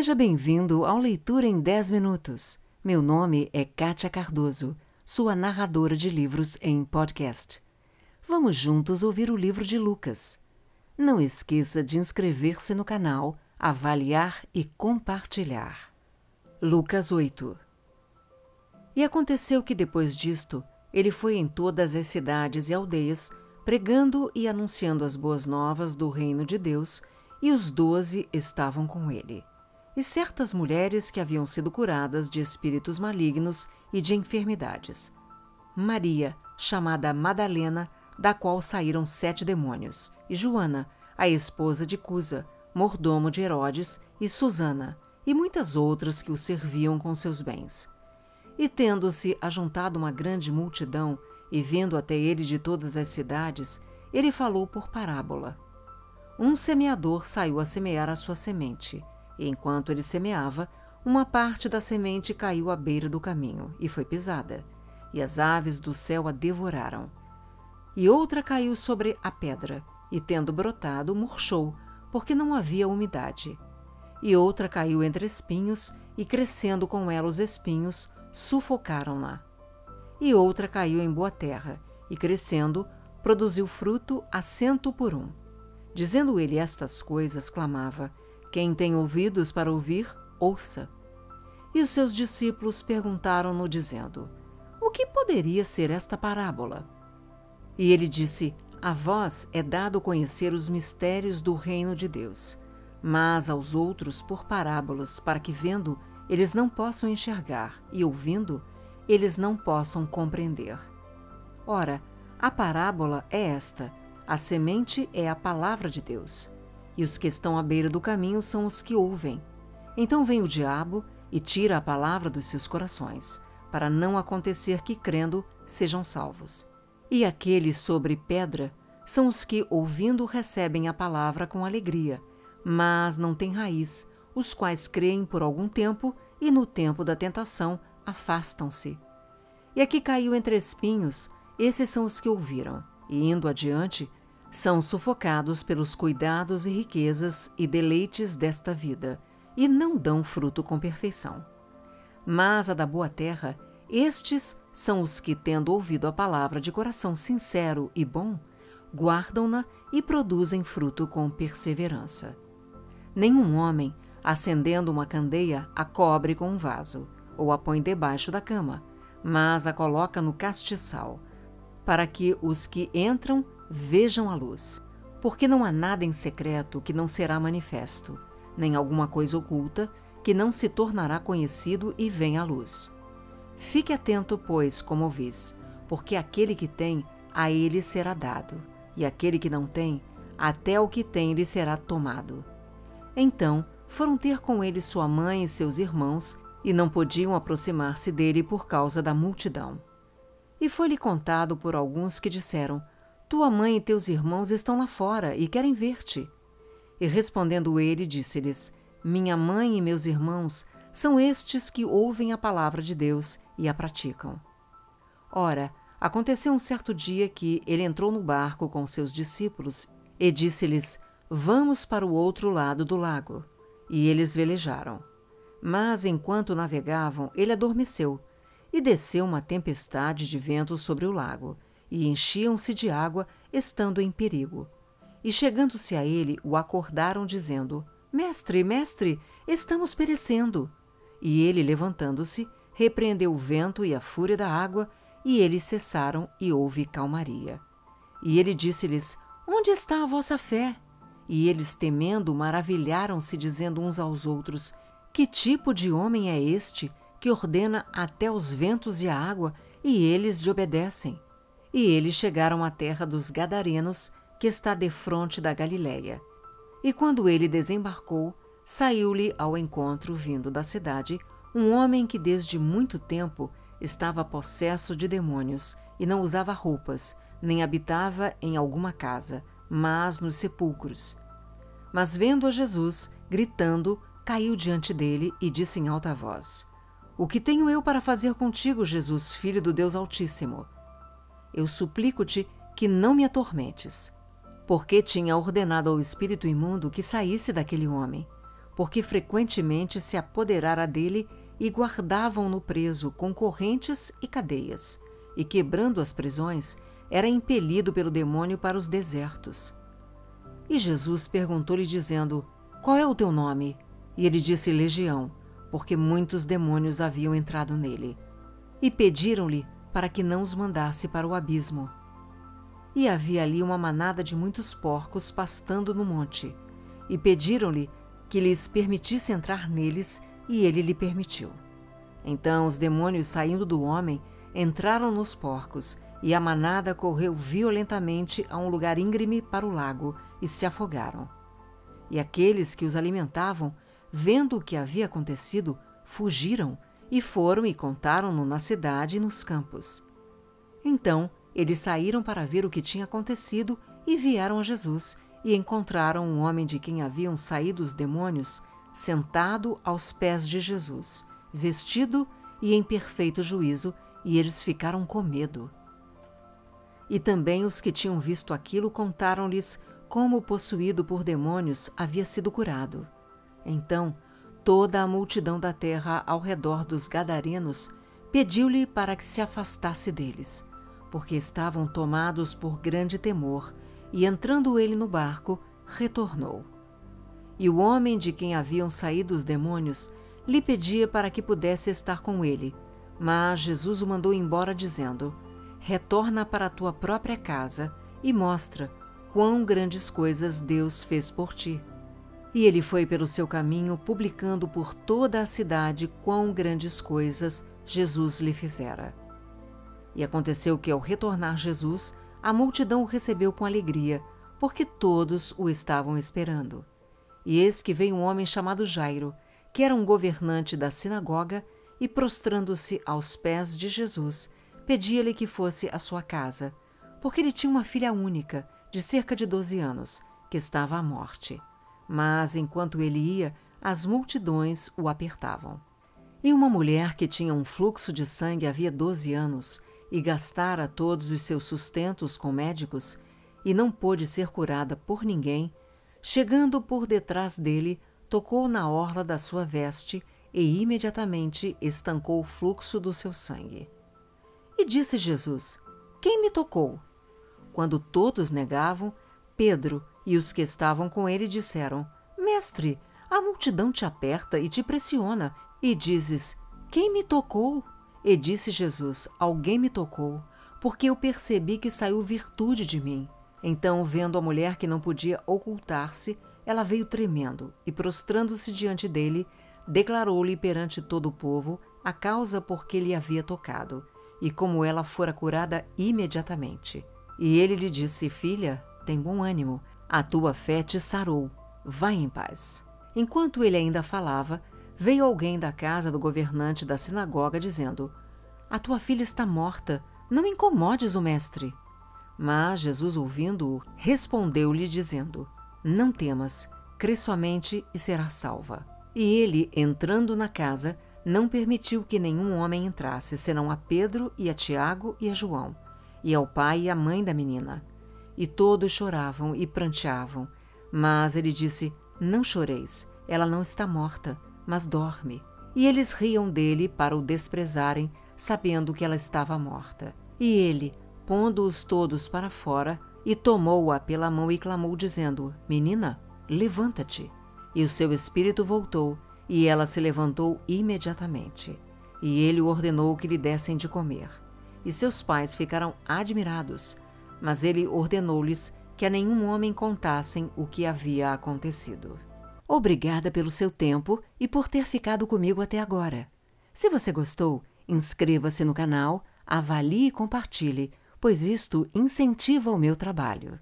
Seja bem-vindo ao Leitura em 10 Minutos. Meu nome é Kátia Cardoso, sua narradora de livros em podcast. Vamos juntos ouvir o livro de Lucas. Não esqueça de inscrever-se no canal, avaliar e compartilhar. Lucas 8 E aconteceu que depois disto, ele foi em todas as cidades e aldeias, pregando e anunciando as boas novas do reino de Deus, e os doze estavam com ele e certas mulheres que haviam sido curadas de espíritos malignos e de enfermidades. Maria, chamada Madalena, da qual saíram sete demônios, e Joana, a esposa de Cusa, mordomo de Herodes, e Susana, e muitas outras que o serviam com seus bens. E tendo-se ajuntado uma grande multidão, e vindo até ele de todas as cidades, ele falou por parábola. Um semeador saiu a semear a sua semente. E enquanto ele semeava, uma parte da semente caiu à beira do caminho e foi pisada, e as aves do céu a devoraram. E outra caiu sobre a pedra, e tendo brotado, murchou, porque não havia umidade. E outra caiu entre espinhos, e crescendo com ela os espinhos, sufocaram-na. E outra caiu em boa terra, e crescendo, produziu fruto a cento por um. Dizendo ele estas coisas, clamava: quem tem ouvidos para ouvir, ouça. E os seus discípulos perguntaram-no, dizendo: O que poderia ser esta parábola? E ele disse: A vós é dado conhecer os mistérios do reino de Deus, mas aos outros por parábolas, para que vendo eles não possam enxergar e ouvindo eles não possam compreender. Ora, a parábola é esta: a semente é a palavra de Deus e os que estão à beira do caminho são os que ouvem. Então vem o diabo e tira a palavra dos seus corações, para não acontecer que, crendo, sejam salvos. E aqueles sobre pedra são os que, ouvindo, recebem a palavra com alegria, mas não têm raiz, os quais creem por algum tempo e, no tempo da tentação, afastam-se. E aqui caiu entre espinhos, esses são os que ouviram, e indo adiante, são sufocados pelos cuidados e riquezas e deleites desta vida, e não dão fruto com perfeição. Mas a da boa terra, estes são os que, tendo ouvido a palavra de coração sincero e bom, guardam-na e produzem fruto com perseverança. Nenhum homem, acendendo uma candeia, a cobre com um vaso, ou a põe debaixo da cama, mas a coloca no castiçal, para que os que entram vejam a luz, porque não há nada em secreto que não será manifesto, nem alguma coisa oculta que não se tornará conhecido e venha à luz. Fique atento, pois, como ouvis, porque aquele que tem, a ele será dado, e aquele que não tem, até o que tem lhe será tomado. Então foram ter com ele sua mãe e seus irmãos, e não podiam aproximar-se dele por causa da multidão. E foi-lhe contado por alguns que disseram: tua mãe e teus irmãos estão lá fora e querem ver-te. E respondendo ele, disse-lhes: Minha mãe e meus irmãos são estes que ouvem a palavra de Deus e a praticam. Ora, aconteceu um certo dia que ele entrou no barco com seus discípulos e disse-lhes: Vamos para o outro lado do lago. E eles velejaram. Mas enquanto navegavam, ele adormeceu, e desceu uma tempestade de vento sobre o lago e enchiam-se de água, estando em perigo. E chegando-se a ele, o acordaram, dizendo: Mestre, mestre, estamos perecendo. E ele, levantando-se, repreendeu o vento e a fúria da água, e eles cessaram e houve calmaria. E ele disse-lhes: Onde está a vossa fé? E eles, temendo, maravilharam-se, dizendo uns aos outros: Que tipo de homem é este que ordena até os ventos e a água, e eles lhe obedecem? E eles chegaram à terra dos Gadarenos, que está defronte da Galiléia. E quando ele desembarcou, saiu-lhe ao encontro, vindo da cidade, um homem que desde muito tempo estava possesso de demônios e não usava roupas, nem habitava em alguma casa, mas nos sepulcros. Mas vendo a Jesus, gritando, caiu diante dele e disse em alta voz: O que tenho eu para fazer contigo, Jesus, filho do Deus Altíssimo? Eu suplico-te que não me atormentes. Porque tinha ordenado ao espírito imundo que saísse daquele homem. porque frequentemente se apoderara dele e guardavam-no preso com correntes e cadeias, e quebrando as prisões, era impelido pelo demônio para os desertos. E Jesus perguntou-lhe, dizendo: Qual é o teu nome? E ele disse: Legião, porque muitos demônios haviam entrado nele. E pediram-lhe para que não os mandasse para o abismo. E havia ali uma manada de muitos porcos pastando no monte, e pediram-lhe que lhes permitisse entrar neles, e ele lhe permitiu. Então os demônios, saindo do homem, entraram nos porcos, e a manada correu violentamente a um lugar íngreme para o lago e se afogaram. E aqueles que os alimentavam, vendo o que havia acontecido, fugiram e foram e contaram-no na cidade e nos campos. Então eles saíram para ver o que tinha acontecido e vieram a Jesus e encontraram um homem de quem haviam saído os demônios, sentado aos pés de Jesus, vestido e em perfeito juízo, e eles ficaram com medo. E também os que tinham visto aquilo contaram-lhes como, possuído por demônios, havia sido curado. Então, toda a multidão da terra ao redor dos Gadarenos pediu-lhe para que se afastasse deles, porque estavam tomados por grande temor, e entrando ele no barco, retornou. E o homem de quem haviam saído os demônios lhe pedia para que pudesse estar com ele, mas Jesus o mandou embora, dizendo: Retorna para a tua própria casa e mostra quão grandes coisas Deus fez por ti. E ele foi pelo seu caminho, publicando por toda a cidade quão grandes coisas Jesus lhe fizera. E aconteceu que, ao retornar Jesus, a multidão o recebeu com alegria, porque todos o estavam esperando. E eis que veio um homem chamado Jairo, que era um governante da sinagoga, e prostrando-se aos pés de Jesus, pedia-lhe que fosse à sua casa, porque ele tinha uma filha única, de cerca de doze anos, que estava à morte. Mas, enquanto ele ia, as multidões o apertavam. E uma mulher que tinha um fluxo de sangue havia doze anos, e gastara todos os seus sustentos com médicos, e não pôde ser curada por ninguém, chegando por detrás dele, tocou na orla da sua veste e imediatamente estancou o fluxo do seu sangue. E disse Jesus: Quem me tocou? Quando todos negavam, Pedro e os que estavam com ele disseram: Mestre, a multidão te aperta e te pressiona, e dizes: Quem me tocou? E disse Jesus: Alguém me tocou, porque eu percebi que saiu virtude de mim. Então, vendo a mulher que não podia ocultar-se, ela veio tremendo e, prostrando-se diante dele, declarou-lhe perante todo o povo a causa por que lhe havia tocado, e como ela fora curada imediatamente. E ele lhe disse: Filha, tem bom ânimo, a tua fé te sarou. Vai em paz. Enquanto ele ainda falava, veio alguém da casa do governante da sinagoga dizendo: A tua filha está morta, não incomodes o mestre. Mas Jesus, ouvindo-o, respondeu-lhe, dizendo: Não temas, crê somente e serás salva. E ele, entrando na casa, não permitiu que nenhum homem entrasse, senão a Pedro e a Tiago e a João, e ao pai e à mãe da menina. E todos choravam e pranteavam. Mas ele disse: Não choreis, ela não está morta mas dorme. E eles riam dele para o desprezarem, sabendo que ela estava morta. E ele, pondo-os todos para fora, e tomou-a pela mão e clamou, dizendo: Menina, levanta-te. E o seu espírito voltou, e ela se levantou imediatamente. E ele ordenou que lhe dessem de comer. E seus pais ficaram admirados, mas ele ordenou-lhes que a nenhum homem contassem o que havia acontecido. Obrigada pelo seu tempo e por ter ficado comigo até agora. Se você gostou, inscreva-se no canal, avalie e compartilhe, pois isto incentiva o meu trabalho.